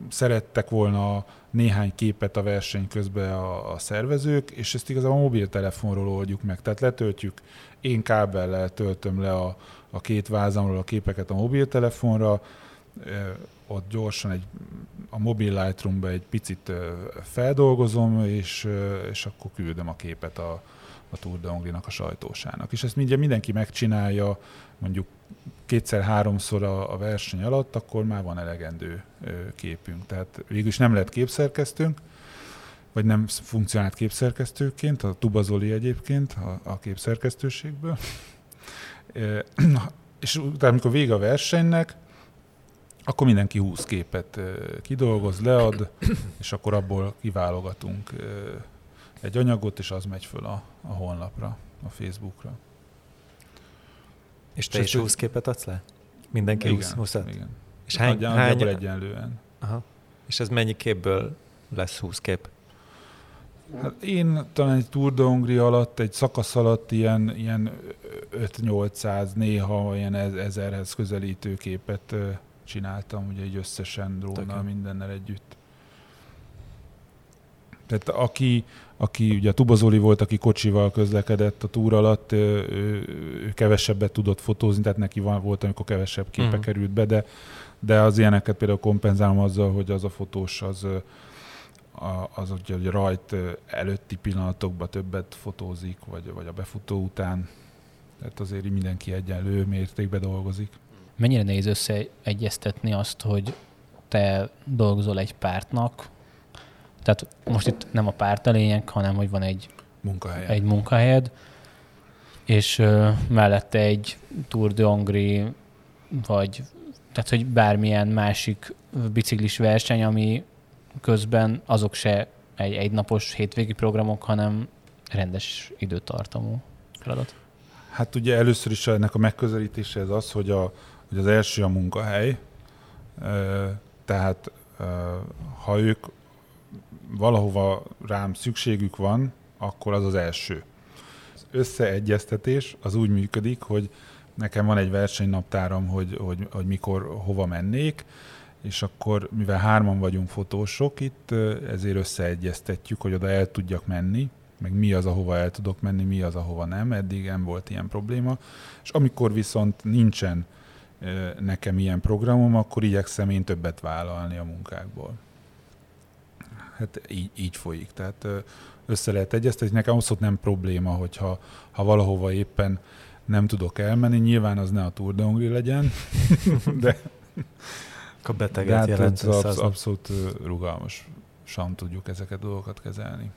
szerettek volna néhány képet a verseny közben a, a szervezők, és ezt igazából a mobiltelefonról oldjuk meg. Tehát letöltjük, én kábellel töltöm le a, a két vázamról a képeket a mobiltelefonra, ott gyorsan egy, a mobil Lightroom-ba egy picit feldolgozom, és, és akkor küldöm a képet a, a Tour de Hongrie-nak a sajtósának. És ezt mindjárt mindenki megcsinálja, mondjuk kétszer-háromszor a, a verseny alatt, akkor már van elegendő képünk. Tehát végül is nem lehet képszerkesztünk, vagy nem funkcionált képszerkesztőként, a Tubazoli egyébként a, a képszerkesztőségből. és utána, amikor vége a versenynek, akkor mindenki 20 képet kidolgoz, lead, és akkor abból kiválogatunk egy anyagot, és az megy föl a, a honlapra, a Facebookra. És te és is 20 képet adsz le? Mindenki igen, 20, 20 Igen. És hány, hány... egyenlően. Aha. És ez mennyi képből lesz 20 kép? Hát én talán egy Tour de Hongria alatt, egy szakasz alatt ilyen, ilyen 5-800, néha ilyen ezerhez közelítő képet csináltam, ugye egy összesen drónnal, mindennel együtt. Tehát aki, aki ugye a Tubazoli volt, aki kocsival közlekedett a túr alatt, ő, ő kevesebbet tudott fotózni, tehát neki van, volt, amikor kevesebb képe uh-huh. került be, de, de az ilyeneket például kompenzálom azzal, hogy az a fotós az, az ugye, hogy rajt előtti pillanatokban többet fotózik, vagy, vagy a befutó után. Tehát azért mindenki egyenlő mértékben dolgozik. Mennyire nehéz összeegyeztetni azt, hogy te dolgozol egy pártnak, tehát most itt nem a párt a lényeg, hanem hogy van egy munkahelyed, egy munkahelyed és mellette egy Tour de Hongrie, vagy tehát, hogy bármilyen másik biciklis verseny, ami közben azok se egy egynapos hétvégi programok, hanem rendes időtartamú feladat. Hát ugye először is ennek a megközelítése ez az, hogy, a, hogy az első a munkahely, tehát ha ők valahova rám szükségük van, akkor az az első. Az összeegyeztetés az úgy működik, hogy nekem van egy versenynaptáram, hogy, hogy, hogy mikor hova mennék, és akkor, mivel hárman vagyunk fotósok itt, ezért összeegyeztetjük, hogy oda el tudjak menni, meg mi az, ahova el tudok menni, mi az, ahova nem, eddig nem volt ilyen probléma. És amikor viszont nincsen nekem ilyen programom, akkor igyekszem én többet vállalni a munkákból hát így, így folyik. Tehát össze lehet egyeztetni. Nekem abszolút nem probléma, hogyha ha valahova éppen nem tudok elmenni. Nyilván az ne a Tour de Hongrie legyen, de, a beteget de hát jelent absz- abszolút rugalmasan tudjuk ezeket a dolgokat kezelni.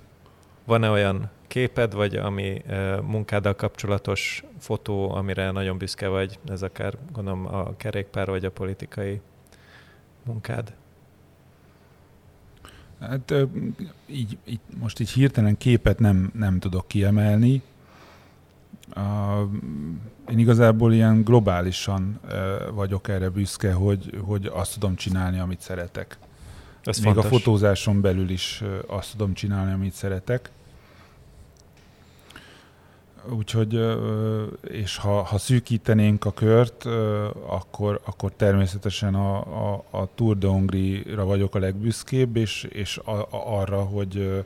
Van-e olyan képed, vagy ami munkáddal kapcsolatos fotó, amire nagyon büszke vagy, ez akár gondolom a kerékpár vagy a politikai munkád? Hát így, így, most így hirtelen képet nem, nem tudok kiemelni. A, én igazából ilyen globálisan vagyok erre büszke, hogy, hogy azt tudom csinálni, amit szeretek. Ez Még fontos. a fotózáson belül is azt tudom csinálni, amit szeretek. Úgyhogy, és ha, ha szűkítenénk a kört, akkor, akkor természetesen a, a, a Tour de Hongrie-ra vagyok a legbüszkébb, és, és a, a, arra, hogy,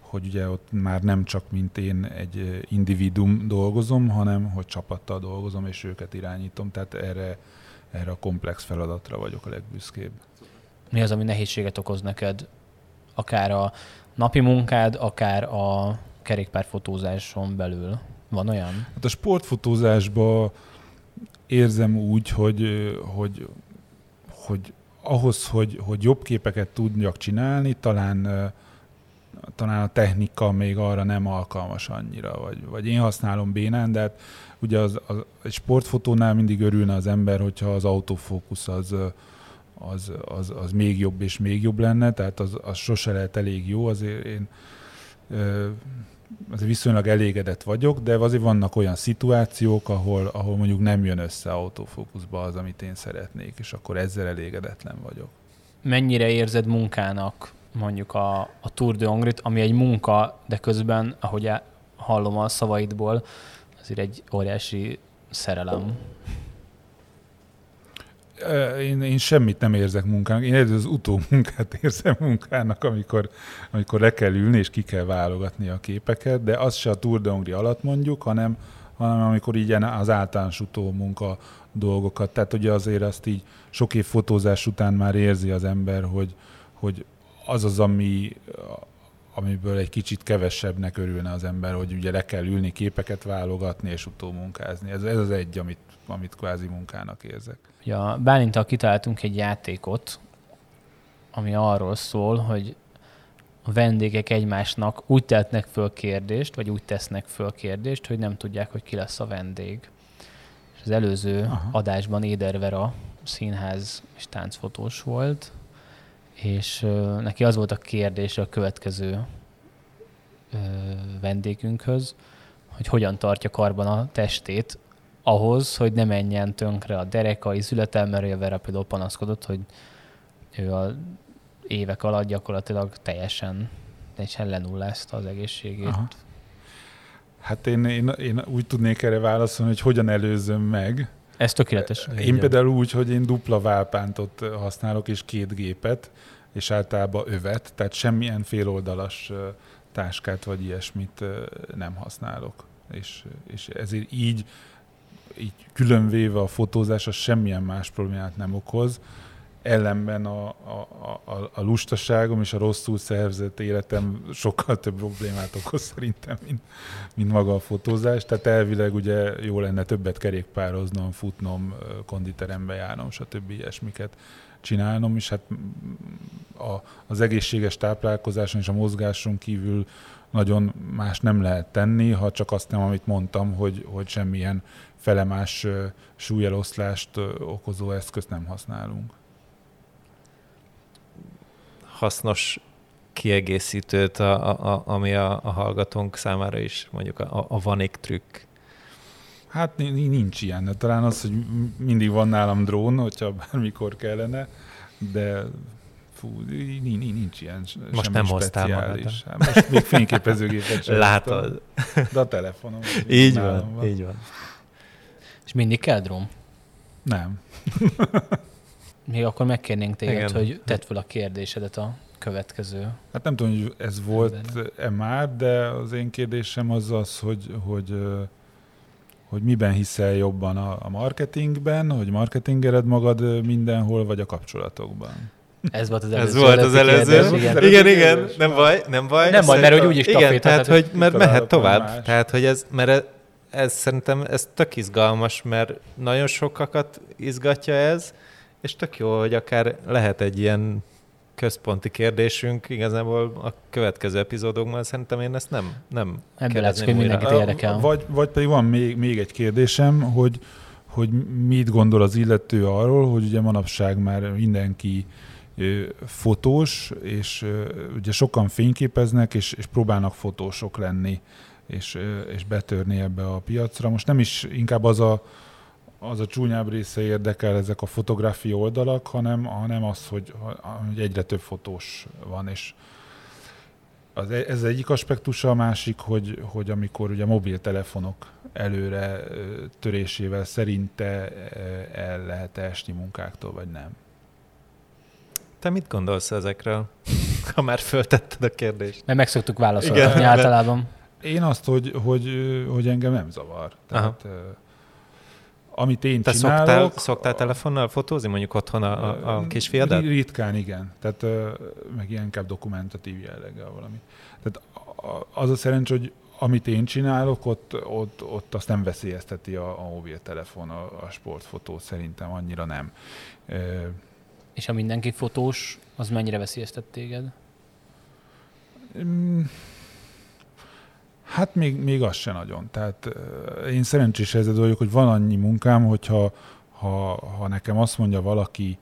hogy ugye ott már nem csak mint én egy individum dolgozom, hanem hogy csapattal dolgozom, és őket irányítom. Tehát erre, erre a komplex feladatra vagyok a legbüszkébb. Mi az, ami nehézséget okoz neked? Akár a napi munkád, akár a kerékpárfotózáson belül? Van olyan? Hát a sportfotózásban érzem úgy, hogy, hogy, hogy ahhoz, hogy, hogy jobb képeket tudjak csinálni, talán, talán a technika még arra nem alkalmas annyira, vagy, vagy én használom bénán, de hát ugye az, az, egy sportfotónál mindig örülne az ember, hogyha az autofókusz az, az, az, az még jobb és még jobb lenne, tehát az, az sose lehet elég jó, azért én azért viszonylag elégedett vagyok, de azért vannak olyan szituációk, ahol, ahol mondjuk nem jön össze autofókuszba az, amit én szeretnék, és akkor ezzel elégedetlen vagyok. Mennyire érzed munkának mondjuk a, a Tour de Hongrit, ami egy munka, de közben, ahogy hallom a szavaidból, azért egy óriási szerelem. Én, én semmit nem érzek munkának. Én az utómunkát érzem munkának, amikor, amikor le kell ülni és ki kell válogatni a képeket, de az se a Tour de Hongrie alatt mondjuk, hanem, hanem amikor így az általános utómunka dolgokat. Tehát ugye azért azt így sok év fotózás után már érzi az ember, hogy, hogy az az, ami, amiből egy kicsit kevesebbnek örülne az ember, hogy ugye le kell ülni, képeket válogatni és utómunkázni. Ez, ez az egy, amit, amit kvázi munkának érzek. Ja, Bálintal kitaláltunk egy játékot, ami arról szól, hogy a vendégek egymásnak úgy tehetnek föl kérdést, vagy úgy tesznek föl kérdést, hogy nem tudják, hogy ki lesz a vendég. És az előző Aha. adásban Éder Vera színház és táncfotós volt, és uh, neki az volt a kérdés a következő uh, vendégünkhöz, hogy hogyan tartja karban a testét ahhoz, hogy ne menjen tönkre a dereka, izülete, mert Vera például panaszkodott, hogy ő a évek alatt gyakorlatilag teljesen, teljesen lenullázta az egészségét. Aha. Hát én, én, én úgy tudnék erre válaszolni, hogy hogyan előzöm meg. Ez tökéletes. Én így például úgy, hogy én dupla válpántot használok, és két gépet, és általában övet, tehát semmilyen féloldalas táskát vagy ilyesmit nem használok. És, és ezért így, így különvéve a fotózás, az semmilyen más problémát nem okoz ellenben a, a, a, a lustaságom és a rosszul szervezett életem sokkal több problémát okoz szerintem, mint, mint maga a fotózás. Tehát elvileg ugye jó lenne többet kerékpároznom, futnom, konditerembe járnom, stb. ilyesmiket csinálnom, és hát a, az egészséges táplálkozáson és a mozgáson kívül nagyon más nem lehet tenni, ha csak azt nem, amit mondtam, hogy, hogy semmilyen felemás súlyeloszlást okozó eszközt nem használunk hasznos kiegészítőt, a, a, ami a, a hallgatónk számára is mondjuk a, a vanik trükk. Hát nincs ilyen. De talán az, hogy mindig van nálam drón, hogyha bármikor kellene, de fú, nincs ilyen Most nem hoztál magad. Hát most még fényképezőgépet sem Látod. De a telefonom. Így van, van, így van. És mindig kell drón? Nem. Még akkor megkérnénk téged, Igen. hogy tedd fel a kérdésedet a következő. Hát nem tudom, hogy ez volt-e már, de az én kérdésem az az, hogy, hogy, hogy miben hiszel jobban a, marketingben, hogy marketingered magad mindenhol, vagy a kapcsolatokban. Ez volt az előző. Ez volt az előző. Kérdés, igen. igen, igen, nem baj, nem baj. Nem baj, mert hogy úgyis Igen, tehát, hogy mert mehet tovább. Más. Tehát, hogy ez, mert ez, szerintem ez tök izgalmas, mert nagyon sokakat izgatja ez, és tök jó, hogy akár lehet egy ilyen központi kérdésünk igazából a következő epizódokban. Szerintem én ezt nem, nem Ebből lesz, hogy mindenkit érdekel. Vagy, vagy pedig van még, még egy kérdésem, hogy, hogy mit gondol az illető arról, hogy ugye manapság már mindenki fotós, és ugye sokan fényképeznek, és, és próbálnak fotósok lenni, és, és betörni ebbe a piacra. Most nem is inkább az a az a csúnyább része érdekel ezek a fotográfia oldalak, hanem, hanem az, hogy, hogy egyre több fotós van, és az, e, ez egyik aspektusa, a másik, hogy, hogy amikor ugye mobiltelefonok előre törésével szerinte el lehet esni munkáktól, vagy nem. Te mit gondolsz ezekről, ha már föltetted a kérdést? Mert meg szoktuk válaszolni Igen, általában. Én azt, hogy, hogy, hogy engem nem zavar. Tehát, Aha amit én Te csinálok... Szoktál, szoktál telefonnal fotózni mondjuk otthon a, a, a kisfiadat? Ritkán, igen. Tehát meg ilyen inkább dokumentatív jelleggel valami. Tehát az a szerencs, hogy amit én csinálok, ott, ott, ott azt nem veszélyezteti a, a mobiltelefon, a, a sportfotó szerintem annyira nem. És ha mindenki fotós, az mennyire veszélyeztet téged? Hát még, még az se nagyon. Tehát én szerencsés helyzetben vagyok, hogy van annyi munkám, hogyha ha, ha nekem azt mondja valaki,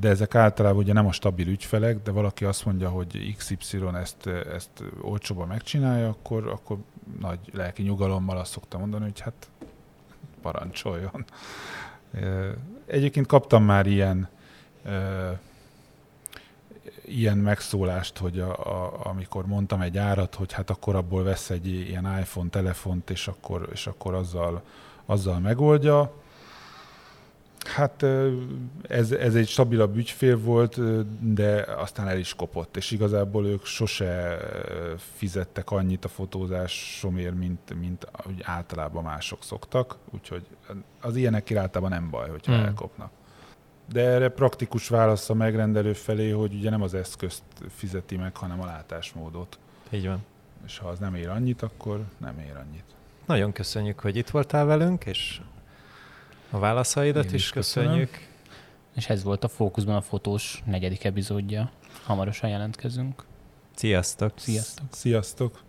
de ezek általában ugye nem a stabil ügyfelek, de valaki azt mondja, hogy XY ezt, ezt olcsóban megcsinálja, akkor, akkor nagy lelki nyugalommal azt szoktam mondani, hogy hát parancsoljon. Egyébként kaptam már ilyen ilyen megszólást, hogy a, a, amikor mondtam egy árat, hogy hát akkor abból vesz egy ilyen iPhone telefont, és akkor, és akkor azzal, azzal megoldja. Hát ez, ez egy stabilabb ügyfél volt, de aztán el is kopott, és igazából ők sose fizettek annyit a fotózásomért, mint, mint általában mások szoktak, úgyhogy az ilyenek általában nem baj, hogyha hmm. elkopnak. De erre praktikus válasz a megrendelő felé, hogy ugye nem az eszközt fizeti meg, hanem a látásmódot. Így van. És ha az nem ér annyit, akkor nem ér annyit. Nagyon köszönjük, hogy itt voltál velünk, és a válaszaidat Én is, is köszönjük. És ez volt a Fókuszban a fotós negyedik epizódja. Hamarosan jelentkezünk. Sziasztok! Sziasztok! Sziasztok!